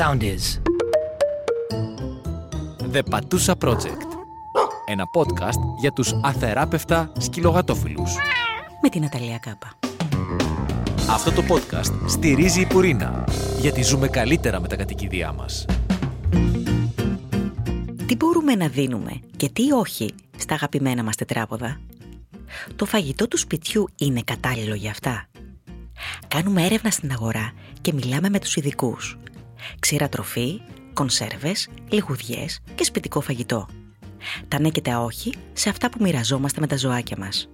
sound is. The Patusa Project. Ένα podcast για τους αθεράπευτα σκυλογατόφιλους. Με την Αταλία Κάπα. Αυτό το podcast στηρίζει η Πουρίνα, γιατί ζούμε καλύτερα με τα κατοικίδια μας. Τι μπορούμε να δίνουμε και τι όχι στα αγαπημένα μας τετράποδα; Το φαγητό του σπιτιού είναι κατάλληλο για αυτά. Κάνουμε έρευνα στην αγορά και μιλάμε με τους ειδικούς. Ξήρα τροφή, κονσέρβες, λιγουδιές και σπιτικό φαγητό. Τα ναι και τα όχι σε αυτά που μοιραζόμαστε με τα ζωάκια μας.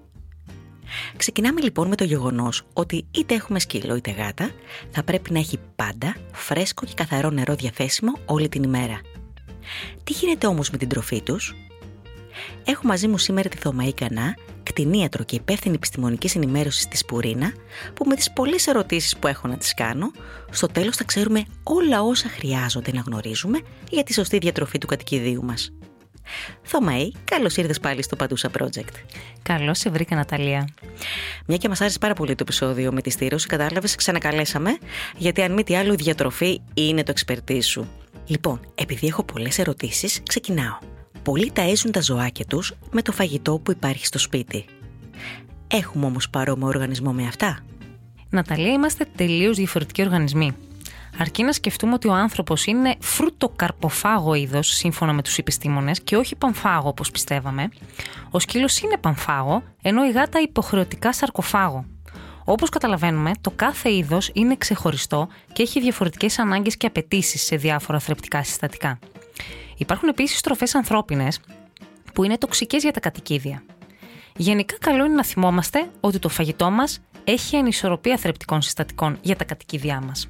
Ξεκινάμε λοιπόν με το γεγονός ότι είτε έχουμε σκύλο είτε γάτα, θα πρέπει να έχει πάντα φρέσκο και καθαρό νερό διαθέσιμο όλη την ημέρα. Τι γίνεται όμως με την τροφή τους; Έχω μαζί μου σήμερα τη Θωμαή Κανά, κτηνίατρο και υπεύθυνη επιστημονικής ενημέρωσης της Πουρίνα, που με τις πολλές ερωτήσεις που έχω να τις κάνω, στο τέλος θα ξέρουμε όλα όσα χρειάζονται να γνωρίζουμε για τη σωστή διατροφή του κατοικιδίου μας. Θωμαή, καλώς ήρθες πάλι στο Παντούσα Project. Καλώς σε βρήκα, Ναταλία. Μια και μας άρεσε πάρα πολύ το επεισόδιο με τη στήρωση, κατάλαβες, ξανακαλέσαμε, γιατί αν μη τι άλλο, η διατροφή είναι το εξπερτή σου. Λοιπόν, επειδή έχω πολλές ερωτήσεις, ξεκινάω. Πολλοί ταΐζουν τα ζωάκια τους με το φαγητό που υπάρχει στο σπίτι. Έχουμε όμως παρόμοιο οργανισμό με αυτά. Ναταλία, είμαστε τελείως διαφορετικοί οργανισμοί. Αρκεί να σκεφτούμε ότι ο άνθρωπος είναι φρούτο καρποφάγο είδος, σύμφωνα με τους επιστήμονες, και όχι πανφάγο όπως πιστεύαμε. Ο σκύλος είναι πανφάγο, ενώ η γάτα υποχρεωτικά σαρκοφάγο. Όπως καταλαβαίνουμε, το κάθε είδος είναι ξεχωριστό και έχει διαφορετικές ανάγκες και απαιτήσεις σε διάφορα θρεπτικά συστατικά. Υπάρχουν επίσης τροφέ ανθρώπινες που είναι τοξικές για τα κατοικίδια. Γενικά, καλό είναι να θυμόμαστε ότι το φαγητό μας έχει ανισορροπία θρεπτικών συστατικών για τα κατοικίδια μας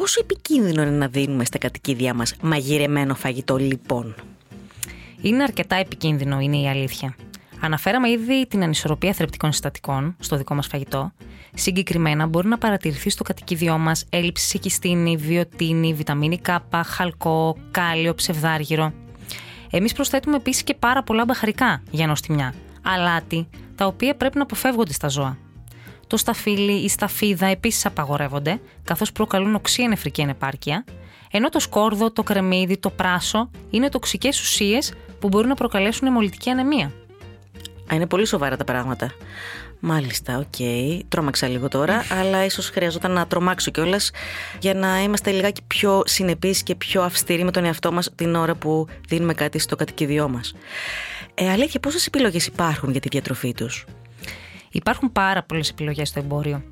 πόσο επικίνδυνο είναι να δίνουμε στα κατοικίδια μας μαγειρεμένο φαγητό λοιπόν; Είναι αρκετά επικίνδυνο, είναι η αλήθεια. Αναφέραμε ήδη την ανισορροπία θρεπτικών συστατικών στο δικό μας φαγητό. Συγκεκριμένα, μπορεί να παρατηρηθεί στο κατοικίδιό μας έλλειψη σε κυστίνη, βιοτίνη, βιταμίνη K, χαλκό, κάλιο, ψευδάργυρο. Εμείς προσθέτουμε επίσης και πάρα πολλά μπαχαρικά για νοστιμιά, αλάτι, τα οποία πρέπει να αποφεύγονται στα ζώα. Το σταφύλι, η σταφίδα επίσης απαγορεύονται, καθώς προκαλούν οξία νεφρική ανεπάρκεια, ενώ το σκόρδο, το κρεμμύδι, το πράσο είναι τοξικές ουσίες που μπορούν να προκαλέσουν αιμολυτική ανεμία. Α, είναι πολύ σοβαρά τα πράγματα. Μάλιστα, OK. Okay. Τρόμαξα λίγο τώρα, αλλά ίσως χρειαζόταν να τρομάξω κιόλας για να είμαστε λιγάκι πιο συνεπείς και πιο αυστηροί με τον εαυτό μας την ώρα που δίνουμε κάτι στο κατοικίδιό μας. Ε, αλήθεια, πόσες επιλογές υπάρχουν για τη διατροφή τους; Υπάρχουν πάρα πολλές επιλογές στο εμπόριο.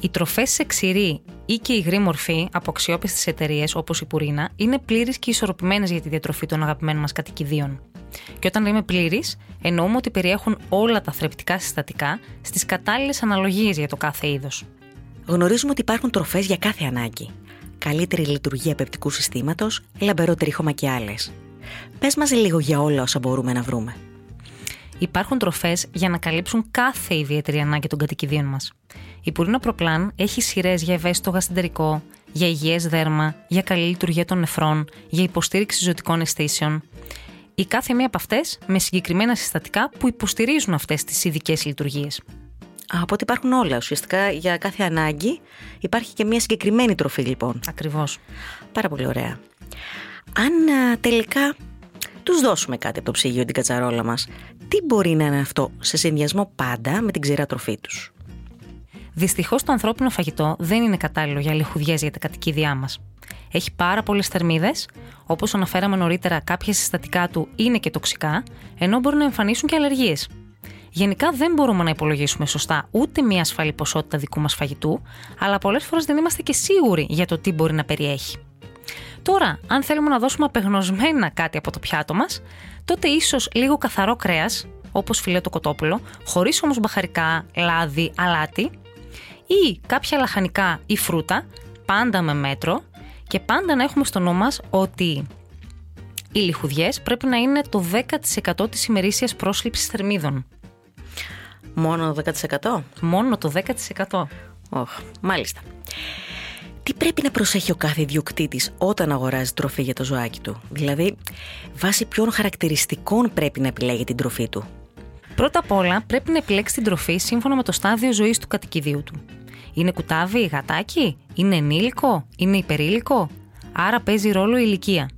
Οι τροφές σε ξηρή ή και υγρή μορφή από αξιόπιστες εταιρείες όπως η Πουρίνα είναι πλήρε και ισορροπημένες για τη διατροφή των αγαπημένων μας κατοικιδίων. Και όταν λέμε πλήρης, εννοούμε ότι περιέχουν όλα τα θρεπτικά συστατικά στις κατάλληλες αναλογίες για το κάθε είδος. Γνωρίζουμε ότι υπάρχουν τροφές για κάθε ανάγκη. Καλύτερη λειτουργία πεπτικού συστήματος, λαμπερό τρίχωμα και άλλες. Πες μας λίγο για όλα όσα μπορούμε να βρούμε υπάρχουν τροφές για να καλύψουν κάθε ιδιαίτερη ανάγκη των κατοικιδίων μας. Η Πουρίνα Προπλάν έχει σειρές για ευαίσθητο γαστεντερικό, για υγιές δέρμα, για καλή λειτουργία των νεφρών, για υποστήριξη ζωτικών αισθήσεων. Η κάθε μία από αυτές με συγκεκριμένα συστατικά που υποστηρίζουν αυτές τις ειδικές λειτουργίες. Από ότι υπάρχουν όλα. Ουσιαστικά για κάθε ανάγκη υπάρχει και μια συγκεκριμένη τροφή, λοιπόν. Ακριβώς. Πάρα πολύ ωραία. Αν α, τελικά τους δώσουμε κάτι από το ψυγείο την κατσαρόλα μας, τι μπορεί να είναι αυτό σε συνδυασμό πάντα με την ξηρά τροφή τους; Δυστυχώς το ανθρώπινο φαγητό δεν είναι κατάλληλο για λιχουδιές για τα κατοικίδια μας. Έχει πάρα πολλές θερμίδες, όπως αναφέραμε νωρίτερα, κάποια συστατικά του είναι και τοξικά, ενώ μπορούν να εμφανίσουν και αλλεργίες. Γενικά δεν μπορούμε να υπολογίσουμε σωστά ούτε μια ασφαλή ποσότητα δικού μας φαγητού, αλλά πολλές φορές δεν είμαστε και σίγουροι για το τι μπορεί να περιέχει. Τώρα, αν θέλουμε να δώσουμε απεγνωσμένα κάτι από το πιάτο μας, τότε ίσως λίγο καθαρό κρέας, όπως φιλέτο κοτόπουλο, χωρίς όμως μπαχαρικά, λάδι, αλάτι, ή κάποια λαχανικά ή φρούτα, πάντα με μέτρο, και πάντα να έχουμε στο νου μας ότι οι λιχουδιές πρέπει να είναι το 10% της ημερήσιας πρόσληψης θερμίδων. Μόνο το 10%? Μόνο το 10%. Oh, μάλιστα. Τι πρέπει να προσέχει ο κάθε ιδιοκτήτης όταν αγοράζει τροφή για το ζωάκι του, δηλαδή βάσει ποιων χαρακτηριστικών πρέπει να επιλέγει την τροφή του; Πρώτα απ' όλα πρέπει να επιλέξει την τροφή σύμφωνα με το στάδιο ζωής του κατοικιδίου του. Είναι κουτάβι, γατάκι, είναι ενήλικο, είναι υπερήλικο; Άρα παίζει ρόλο η ηλικία.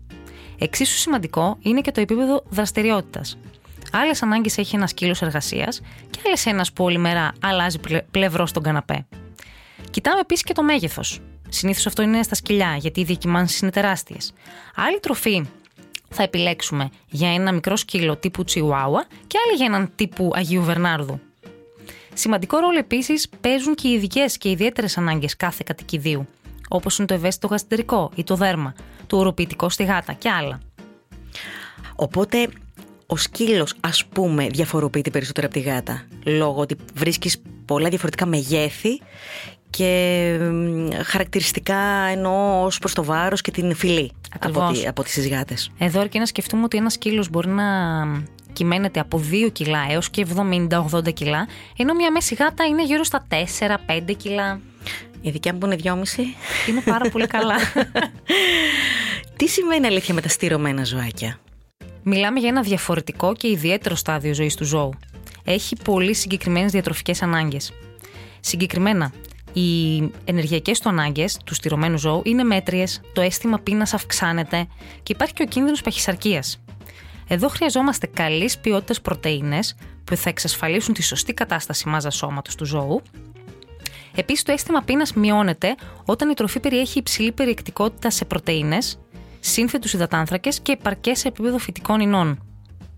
Εξίσου σημαντικό είναι και το επίπεδο δραστηριότητας. Άλλες ανάγκες έχει ένας σκύλος εργασίας και άλλες ένας που όλη μέρα αλλάζει πλευρό στον καναπέ. Κοιτάμε επίσης και το μέγεθος. Συνήθως αυτό είναι στα σκυλιά, γιατί οι διακυμάνσει είναι τεράστιες. Άλλη τροφή θα επιλέξουμε για ένα μικρό σκύλο τύπου Τσιουάουα και άλλη για έναν τύπου Αγίου Βερνάρδου. Σημαντικό ρόλο επίσης παίζουν και οι ειδικές και ιδιαίτερες ανάγκες κάθε κατοικιδίου, όπως είναι το ευαίσθητο γαστρικό ή το δέρμα, το οροποιητικό στη γάτα και άλλα. Οπότε ο σκύλος ας πούμε διαφοροποιείται περισσότερο από τη γάτα λόγω ότι βρίσκεις πολλά διαφορετικά μεγέθη και χαρακτηριστικά εννοώ ως προς το βάρος και την φυλή από, τη, από τις γάτες. Εδώ αρκεί να σκεφτούμε ότι ένας σκύλος μπορεί να κυμαίνεται από 2 κιλά έως και 70-80 κιλά, ενώ μια μέση γάτα είναι γύρω στα 4-5 κιλά. Η δικιά μου που είναι 2,5. Είναι πάρα πολύ καλά. Τι σημαίνει αλήθεια με τα στηρωμένα ζωάκια; Μιλάμε για ένα διαφορετικό και ιδιαίτερο στάδιο ζωής του ζώου. Έχει πολύ συγκεκριμένες διατροφικές ανάγκες. Συγκεκριμένα, οι ενεργειακές του ανάγκες του στηρωμένου ζώου είναι μέτριες, το αίσθημα πείνας αυξάνεται και υπάρχει και ο κίνδυνος παχυσαρκίας. Εδώ χρειαζόμαστε καλής ποιότητας πρωτενε που θα εξασφαλίσουν τη σωστή κατάσταση μάζας σώματος του ζώου. Επίσης, το αίσθημα πείνας μειώνεται όταν η τροφή περιέχει υψηλή περιεκτικότητα σε πρωτενε, σύνθετους υδατάνθρακες και επαρκές σε επίπεδο φυτικών ινών.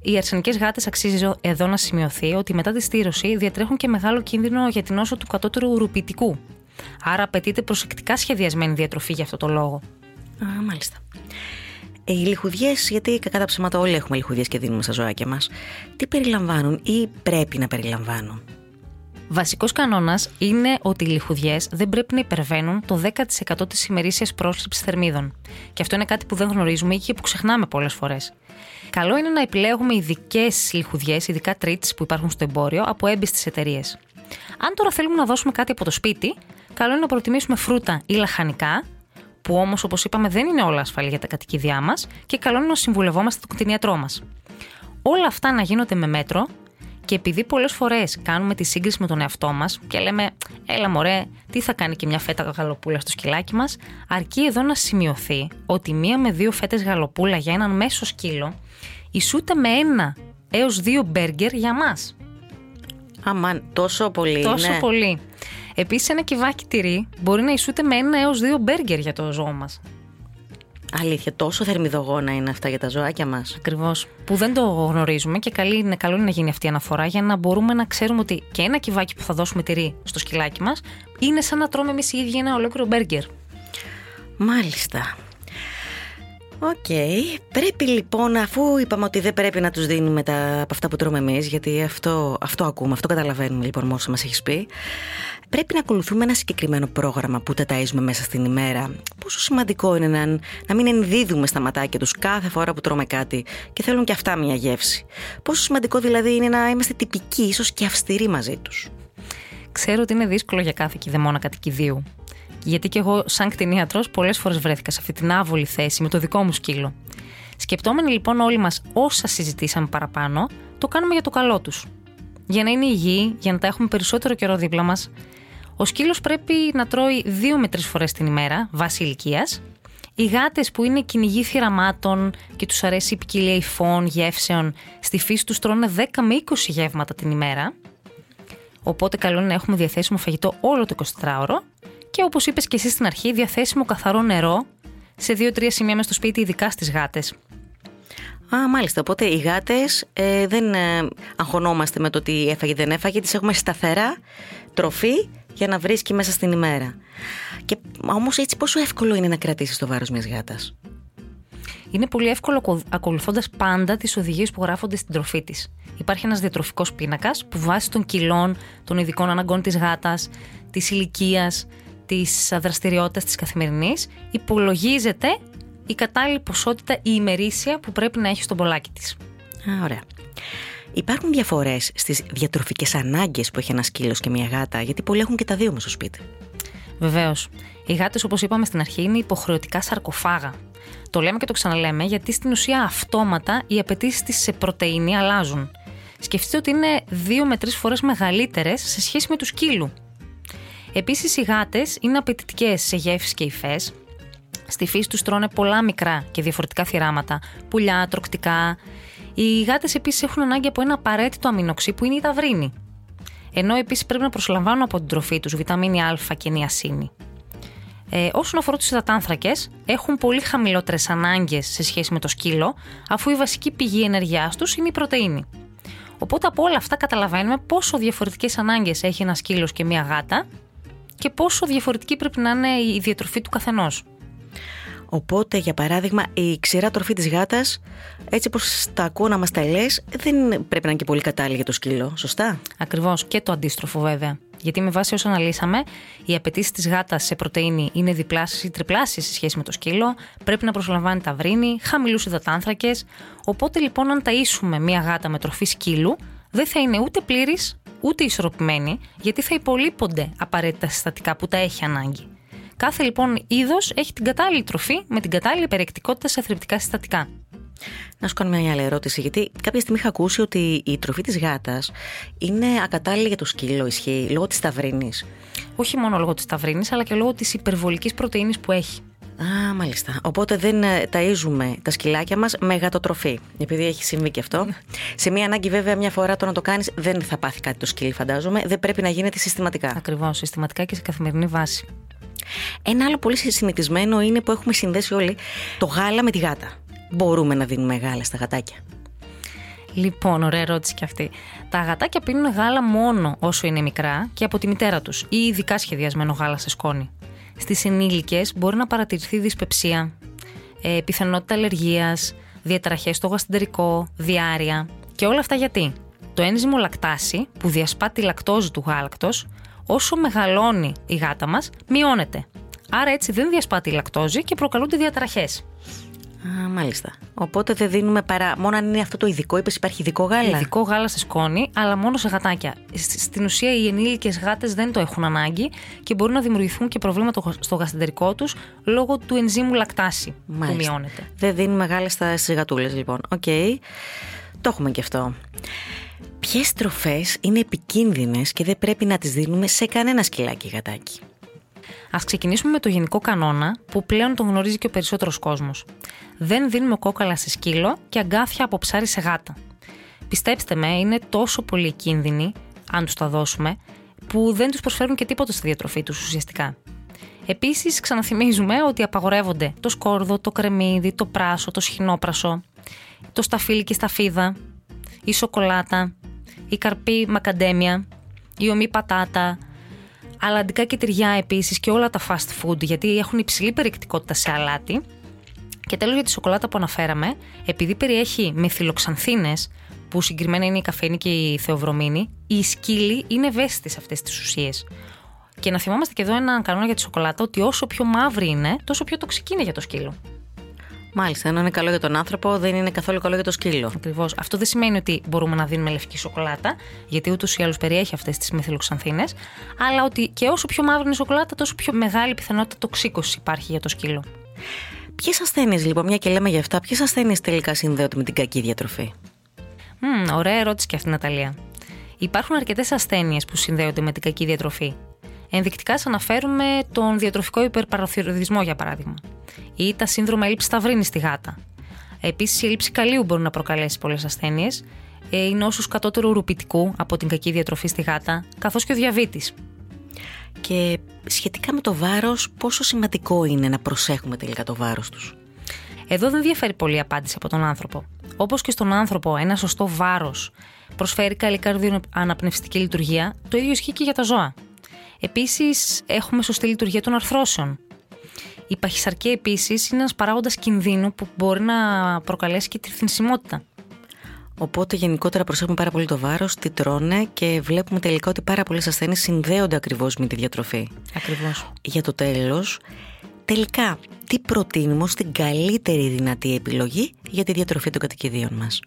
Οι αρσενικές γάτες αξίζει εδώ να σημειωθεί ότι μετά τη στήρωση διατρέχουν και μεγάλο κίνδυνο για την νόσο του κατώτερου ουρουπητικού. Άρα απαιτείται προσεκτικά σχεδιασμένη διατροφή για αυτό το λόγο. Α, μάλιστα. Ε, οι λιχουδιές, γιατί κατά ψέματα όλοι έχουμε λιχουδιές και δίνουμε στα ζωάκια μας, τι περιλαμβάνουν ή πρέπει να περιλαμβάνουν; Βασικός κανόνας είναι ότι οι λιχουδιές δεν πρέπει να υπερβαίνουν το 10% της ημερήσιας πρόσληψης θερμίδων. Και αυτό είναι κάτι που δεν γνωρίζουμε ή και που ξεχνάμε πολλές φορές. Καλό είναι να επιλέγουμε ειδικές λιχουδιές, ειδικά treats που υπάρχουν στο εμπόριο από έμπιστες εταιρείες. Αν τώρα θέλουμε να δώσουμε κάτι από το σπίτι, καλό είναι να προτιμήσουμε φρούτα ή λαχανικά, που όμως, όπως είπαμε, δεν είναι όλα ασφαλή για τα κατοικίδια μας και καλό είναι να συμβουλευόμαστε τον κτηνίατρό μας. Όλα αυτά να γίνονται με μέτρο και επειδή πολλές φορές κάνουμε τη σύγκριση με τον εαυτό μας και λέμε, Έλα, μωρέ, τι θα κάνει και μια φέτα γαλοπούλα στο σκυλάκι μας, αρκεί εδώ να σημειωθεί ότι μία με δύο φέτες γαλοπούλα για έναν μέσο σκύλο ισούται με ένα έως δύο μπέργκερ για μας. Αμάν, τόσο πολύ. Τόσο πολύ. Επίσης, ένα κυβάκι τυρί μπορεί να ισούται με ένα έως δύο μπέργκερ για το ζώο μας. Αλήθεια, τόσο θερμιδογόνα είναι αυτά για τα ζωάκια μας. Ακριβώς. Που δεν το γνωρίζουμε και καλή είναι, καλό είναι να γίνει αυτή η αναφορά για να μπορούμε να ξέρουμε ότι και ένα κυβάκι που θα δώσουμε τυρί στο σκυλάκι μας είναι σαν να τρώμε εμείς οι ίδιοι ένα ολόκληρο μπέργκερ. Μάλιστα. Οκ. Πρέπει λοιπόν, αφού είπαμε ότι δεν πρέπει να τους δίνουμε τα, από αυτά που τρώμε εμείς, γιατί αυτό, αυτό ακούμε, αυτό καταλαβαίνουμε λοιπόν όσο μας έχεις πει, πρέπει να ακολουθούμε ένα συγκεκριμένο πρόγραμμα που τα ταΐζουμε μέσα στην ημέρα. Πόσο σημαντικό είναι να, να μην ενδίδουμε στα ματάκια τους κάθε φορά που τρώμε κάτι και θέλουν και αυτά μια γεύση. Πόσο σημαντικό δηλαδή είναι να είμαστε τυπικοί, ίσως και αυστηροί μαζί τους. Ξέρω ότι είναι δύσκολο για κάθε κηδεμόνα κατοικιδίου. Γιατί και εγώ, σαν κτηνίατρο, πολλές φορές βρέθηκα σε αυτή την άβολη θέση με το δικό μου σκύλο. Σκεπτόμενοι λοιπόν όλοι μας όσα συζητήσαμε παραπάνω, το κάνουμε για το καλό τους. Για να είναι υγιεί, για να τα έχουμε περισσότερο καιρό δίπλα μας, ο σκύλος πρέπει να τρώει δύο με τρεις φορές την ημέρα, βάσει ηλικίας. Οι γάτες που είναι κυνηγοί θυραμάτων και τους αρέσει η ποικιλία υφών, γεύσεων, στη φύση τους τρώνε 10 με 20 γεύματα την ημέρα. Οπότε καλό είναι να έχουμε διαθέσιμο φαγητό όλο το 24ωρο και όπως είπες και εσύ στην αρχή, διαθέσιμο καθαρό νερό σε δύο-τρία σημεία με στο σπίτι, ειδικά στις γάτες. Α, μάλιστα. Οπότε οι γάτες ε, δεν ε, αγχωνόμαστε με το ότι έφαγε δεν έφαγε, τις έχουμε σταθερά τροφή για να βρίσκει μέσα στην ημέρα. Και όμως έτσι, πόσο εύκολο είναι να κρατήσεις το βάρος μιας γάτας; Είναι πολύ εύκολο ακολουθώντας πάντα τις οδηγίες που γράφονται στην τροφή της. Υπάρχει ένας διατροφικός πίνακας που βάσει των κιλών, των ειδικών αναγκών της γάτας, της ηλικίας, της δραστηριότητας της καθημερινής, υπολογίζεται η κατάλληλη ποσότητα η ημερήσια που πρέπει να έχει στον πολλάκι της. Α, ωραία. Υπάρχουν διαφορές στις διατροφικές ανάγκες που έχει ένας σκύλος και μια γάτα, γιατί πολλοί έχουν και τα δύο με στο σπίτι. Βεβαίως. Οι γάτες, όπως είπαμε στην αρχή, είναι υποχρεωτικά σαρκοφάγα. Το λέμε και το ξαναλέμε γιατί στην ουσία αυτόματα οι απαιτήσεις της σε πρωτενη αλλάζουν. Σκεφτείτε ότι είναι δύο με τρεις φορές μεγαλύτερες σε σχέση με του σκύλου. Επίσης, οι γάτες είναι απαιτητικές σε γεύσεις και υφές. Στη φύση τους τρώνε πολλά μικρά και διαφορετικά θυράματα, πουλιά, τροκτικά. Οι γάτες επίσης έχουν ανάγκη από ένα απαραίτητο αμινοξύ που είναι η ταυρίνη. Ενώ επίσης πρέπει να προσλαμβάνουν από την τροφή τους βιταμίνη Α και νιασίνη. Ε, όσον αφορά τους υδατάνθρακες, έχουν πολύ χαμηλότερες ανάγκες σε σχέση με το σκύλο, αφού η βασική πηγή ενέργειάς τους είναι η πρωτενη. Οπότε από όλα αυτά καταλαβαίνουμε πόσο διαφορετικές ανάγκες έχει ένας σκύλος και μία γάτα και πόσο διαφορετική πρέπει να είναι η διατροφή του καθενός. Οπότε, για παράδειγμα, η ξηρά τροφή της γάτας, έτσι όπω τα ακούω να μας τα λες, δεν πρέπει να είναι και πολύ κατάλληλη για το σκύλο, σωστά; Ακριβώς. Και το αντίστροφο, βέβαια. Γιατί με βάση όσα αναλύσαμε, οι απαιτήσεις της γάτας σε πρωτενη είναι διπλάσιε ή τριπλάσιε σε σχέση με το σκύλο. Πρέπει να προσλαμβάνει ταυρίνη, χαμηλούς υδατάνθρακες. Οπότε λοιπόν, αν ταΐσουμε μία γάτα με τροφή σκύλου, δεν θα είναι ούτε πλήρης ούτε ισορροπημένη, γιατί θα υπολείπονται απαραίτητα συστατικά που τα έχει ανάγκη. Κάθε λοιπόν είδος έχει την κατάλληλη τροφή με την κατάλληλη περιεκτικότητα σε θρεπτικά συστατικά. Να σου κάνω μια άλλη ερώτηση, γιατί κάποια στιγμή είχα ακούσει ότι η τροφή της γάτας είναι ακατάλληλη για το σκύλο, ισχύει, λόγω της ταυρίνης. Όχι μόνο λόγω της ταυρίνης, αλλά και λόγω της υπερβολικής πρωτενη που έχει. Α, μάλιστα. Οπότε δεν ε, ταΐζουμε τα σκυλάκια μας με γατοτροφή. Επειδή έχει συμβεί και αυτό. Σε μία ανάγκη, βέβαια, μια φορά το να το κάνεις δεν θα πάθει κάτι το σκύλι, φαντάζομαι. Δεν πρέπει να γίνεται συστηματικά. Ακριβώς, συστηματικά και σε καθημερινή βάση. Ένα άλλο πολύ συνηθισμένο είναι που έχουμε συνδέσει όλοι το γάλα με τη γάτα. Μπορούμε να δίνουμε γάλα στα γατάκια. Λοιπόν, ωραία ερώτηση και αυτή. Τα γατάκια πίνουν γάλα μόνο όσο είναι μικρά και από τη μητέρα τους ή ειδικά σχεδιασμένο γάλα σε σκόνη. Στις ενήλικες μπορεί να παρατηρηθεί δυσπεψία, ε, πιθανότητα αλλεργίας, διαταραχές στο γαστεντερικό, διάρρεια. Και όλα αυτά γιατί; Το ένζυμο λακτάση που διασπά λακτόζη του γάλακτος όσο μεγαλώνει η γάτα μας, μειώνεται. Άρα έτσι δεν διασπάται η λακτόζη και προκαλούνται διαταραχές. Α, μάλιστα. Οπότε δεν δίνουμε παρά. Μόνο αν είναι αυτό το ειδικό, είπες υπάρχει ειδικό γάλα. Ειδικό γάλα σε σκόνη, αλλά μόνο σε γατάκια. Στην ουσία οι ενήλικες γάτες δεν το έχουν ανάγκη και μπορούν να δημιουργηθούν και προβλήματα στο γαστεντερικό τους λόγω του ενζήμου λακτάση που μειώνεται. Δεν δίνουμε γάλα στις γατούλες, λοιπόν. OK. Okay. Το έχουμε και αυτό. Ποιες τροφές είναι επικίνδυνες και δεν πρέπει να τις δίνουμε σε κανένα σκυλάκι γατάκι; Ας ξεκινήσουμε με το γενικό κανόνα που πλέον τον γνωρίζει και ο περισσότερος κόσμος. Δεν δίνουμε κόκαλα σε σκύλο και αγκάθια από ψάρι σε γάτα. Πιστέψτε με, είναι τόσο πολύ κίνδυνοι, αν τους τα δώσουμε, που δεν τους προσφέρουν και τίποτα στη διατροφή τους ουσιαστικά. Επίσης, ξαναθυμίζουμε ότι απαγορεύονται το σκόρδο, το κρεμμύδι, το πράσο, το σχοινόπρασο, το σταφύλι και σταφίδα, η σοκολάτα, η καρπή μακαντέμια, η ομή πατάτα, αλλαντικά και τυριά επίσης και όλα τα fast food γιατί έχουν υψηλή περιεκτικότητα σε αλάτι. Και τέλος για τη σοκολάτα που αναφέραμε, επειδή περιέχει μεθυλοξανθίνες, που συγκεκριμένα είναι η καφέινη και η θεοβρομίνη, οι σκύλοι είναι ευαίσθητοι σε αυτές τις ουσίες. Και να θυμάμαστε και εδώ έναν κανόνα για τη σοκολάτα ότι όσο πιο μαύρη είναι, τόσο πιο τοξική είναι για το σκύλο. Μάλιστα, ενώ είναι καλό για τον άνθρωπο, δεν είναι καθόλου καλό για το σκύλο. Ακριβώς. Αυτό δεν σημαίνει ότι μπορούμε να δίνουμε λευκή σοκολάτα, γιατί ούτως ή άλλως περιέχει αυτές τις μεθυλοξανθίνε, αλλά ότι και όσο πιο μαύρη είναι η σοκολάτα, τόσο πιο μεγάλη πιθανότητα τοξίκωση υπάρχει για το σκύλο. Ποιες ασθένειες, λοιπόν, μια και λέμε για αυτά, ποιες ασθένειες τελικά συνδέονται με την κακή διατροφή; Mm, ωραία ερώτηση και αυτή, Ναταλία. Υπάρχουν αρκετές ασθένειες που συνδέονται με την κακή διατροφή. Ενδεικτικά σας αναφέρουμε τον διατροφικό υπερπαροθυρωτισμό, για παράδειγμα, ή τα σύνδρομα έλλειψης ταυρίνης στη γάτα. Επίσης, η έλλειψη καλίου μπορεί να προκαλέσει πολλές ασθένειες, ε, οι νόσους κατώτερου ρουπητικού από την κακή διατροφή στη γάτα, καθώς και ο διαβήτης. Και σχετικά με το βάρος, πόσο σημαντικό είναι να προσέχουμε τελικά το βάρος τους; Εδώ δεν διαφέρει πολύ η απάντηση από τον άνθρωπο. Όπως και στον άνθρωπο, ένα σωστό βάρος προσφέρει καλή καρδιοαναπνευστική λειτουργία, το ίδιο ισχύει και για τα ζώα. Επίσης, έχουμε σωστή λειτουργία των αρθρώσεων. Η παχυσαρκία επίσης είναι ένας παράγοντας κινδύνου που μπορεί να προκαλέσει και τη θνησιμότητα. Οπότε γενικότερα προσέχουμε πάρα πολύ το βάρος, τι τρώνε και βλέπουμε τελικά ότι πάρα πολλές ασθένειες συνδέονται ακριβώς με τη διατροφή. Ακριβώς. Για το τέλος, τελικά τι προτείνουμε ως την καλύτερη δυνατή επιλογή για τη διατροφή των κατοικιδίων μας;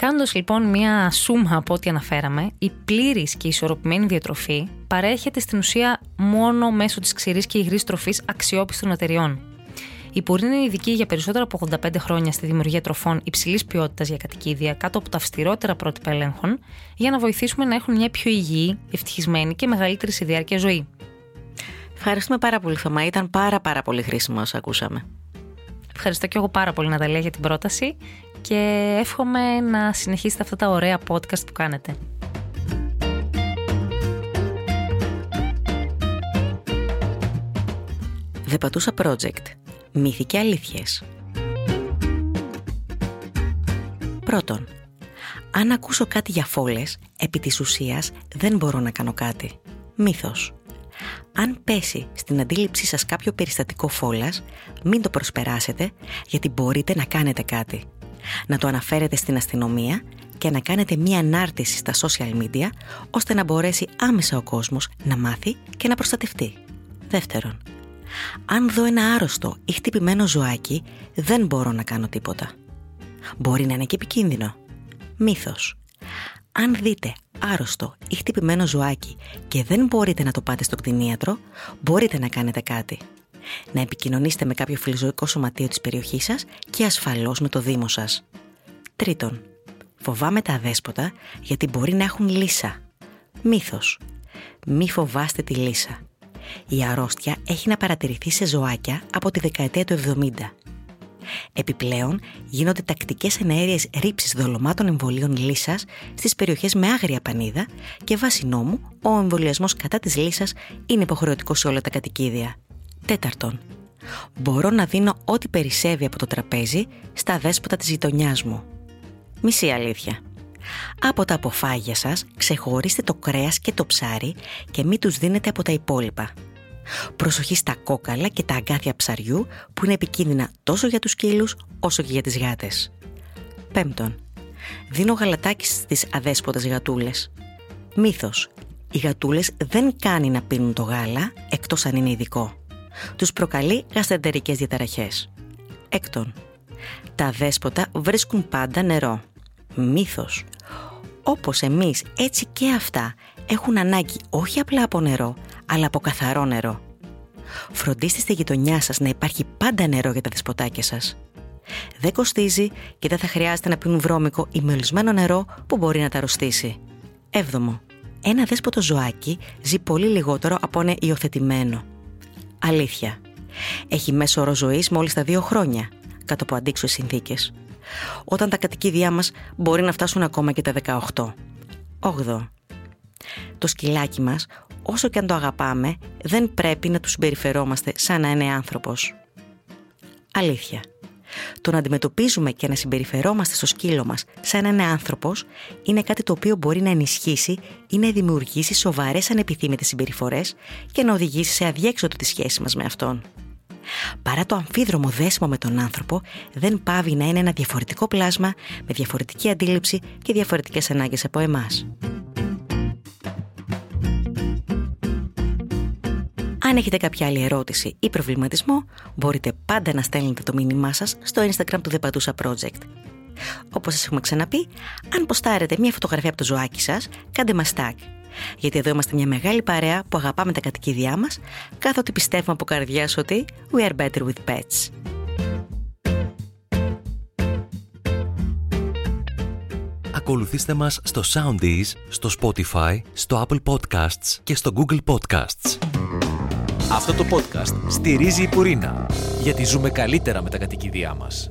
Κάνοντας λοιπόν μια σούμα από ό,τι αναφέραμε, η πλήρης και ισορροπημένη διατροφή παρέχεται στην ουσία μόνο μέσω της ξηρής και υγρής τροφής αξιόπιστων εταιριών. Η Πουρή είναι ειδική για περισσότερα από 85 χρόνια στη δημιουργία τροφών υψηλής ποιότητας για κατοικίδια κάτω από τα αυστηρότερα πρότυπα ελέγχων, για να βοηθήσουμε να έχουν μια πιο υγιή, ευτυχισμένη και μεγαλύτερη σε διάρκεια ζωή. Ευχαριστούμε πάρα πολύ, Θωμά. Ήταν πάρα πάρα πολύ χρήσιμο όσο ακούσαμε. Ευχαριστώ και εγώ πάρα πολύ Ναταλία για την πρόταση και εύχομαι να συνεχίσετε αυτά τα ωραία podcast που κάνετε. The Patusa Project. Μύθοι και αλήθειες. Πρώτον, αν ακούσω κάτι για φόλες, επί της ουσίας δεν μπορώ να κάνω κάτι. Μύθος. Αν πέσει στην αντίληψή σας κάποιο περιστατικό φόλας, μην το προσπεράσετε γιατί μπορείτε να κάνετε κάτι. Να το αναφέρετε στην αστυνομία και να κάνετε μία ανάρτηση στα social media ώστε να μπορέσει άμεσα ο κόσμος να μάθει και να προστατευτεί. Δεύτερον, αν δω ένα άρρωστο ή χτυπημένο ζωάκι, δεν μπορώ να κάνω τίποτα. Μπορεί να είναι και επικίνδυνο. Μύθος. Αν δείτε άρρωστο ή χτυπημένο ζωάκι και δεν μπορείτε να το πάτε στο κτηνίατρο, μπορείτε να κάνετε κάτι. Να επικοινωνήσετε με κάποιο φιλοζωικό σωματείο της περιοχής σας και ασφαλώς με το Δήμο σας. Τρίτον, φοβάμαι τα αδέσποτα γιατί μπορεί να έχουν λύσα. Μύθος. Μη φοβάστε τη λύσα. Η αρρώστια έχει να παρατηρηθεί σε ζωάκια από τη δεκαετία του 70. Επιπλέον, γίνονται τακτικές εναέριε ρήψει δολωμάτων εμβολίων λύσας στις περιοχές με άγρια πανίδα και βάσει νόμου ο εμβολιασμός κατά της λύσας είναι υποχρεωτικός σε όλα τα κατοικίδια. Τέταρτον, μπορώ να δίνω ό,τι περισσεύει από το τραπέζι στα δέσποτα της γειτονιάς μου. Μισή αλήθεια. Από τα αποφάγια σας ξεχωρίστε το κρέας και το ψάρι και μην τους δίνετε από τα υπόλοιπα. Προσοχή στα κόκαλα και τα αγκάθια ψαριού που είναι επικίνδυνα τόσο για τους σκύλους όσο και για τις γάτες. Πέμπτον, δίνω γαλατάκι στις αδέσποτες γατούλες. Μύθος, οι γατούλες δεν κάνει να πίνουν το γάλα εκτός αν είναι ειδικό. Τους προκαλεί γαστεντερικές διαταραχές. Έκτον, τα δέσποτα βρίσκουν πάντα νερό. Μύθος, όπως εμείς έτσι και αυτά έχουν ανάγκη όχι απλά από νερό, αλλά από καθαρό νερό. Φροντίστε στη γειτονιά σας να υπάρχει πάντα νερό για τα δεσποτάκια σας. Δεν κοστίζει και δεν θα χρειάζεται να πίνουν βρώμικο ή μελισμένο νερό που μπορεί να τα αρρωστήσει. Έβδομο. Ένα δέσποτο ζωάκι ζει πολύ λιγότερο από ένα υιοθετημένο. Αλήθεια. Έχει μέσο όρο ζωής μόλις τα δύο χρόνια, κάτω από αντίξωες συνθήκες. Όταν τα κατοικίδια μας μπορεί να φτάσουν ακόμα και τα 18. 8. Το σκυλάκι μας, όσο και αν το αγαπάμε, δεν πρέπει να τους συμπεριφερόμαστε σαν να είναι άνθρωπος. Αλήθεια. Το να αντιμετωπίζουμε και να συμπεριφερόμαστε στο σκύλο μας σαν να είναι άνθρωπος είναι κάτι το οποίο μπορεί να ενισχύσει ή να δημιουργήσει σοβαρές ανεπιθύμητες συμπεριφορές και να οδηγήσει σε αδιέξοδο τη σχέση μας με αυτόν. Παρά το αμφίδρομο δέσιμο με τον άνθρωπο, δεν πάβει να είναι ένα διαφορετικό πλάσμα με διαφορετική αντίληψη και διαφορετικές ανάγκες από εμάς. Αν έχετε κάποια άλλη ερώτηση ή προβληματισμό, μπορείτε πάντα να στέλνετε το μήνυμά σας στο Instagram του The Patusa Project. Όπως σας έχουμε ξαναπεί, αν ποστάρετε μια φωτογραφία από το ζωάκι σας, κάντε μας tag. Γιατί εδώ είμαστε μια μεγάλη παρέα που αγαπάμε τα κατοικίδια μας, καθότι πιστεύουμε από καρδιάς ότι we are better with pets. Ακολουθήστε μας στο Soundees, στο Spotify, στο Apple Podcasts και στο Google Podcasts. Αυτό το podcast στηρίζει η Πουρίνα, γιατί ζούμε καλύτερα με τα κατοικίδια μας.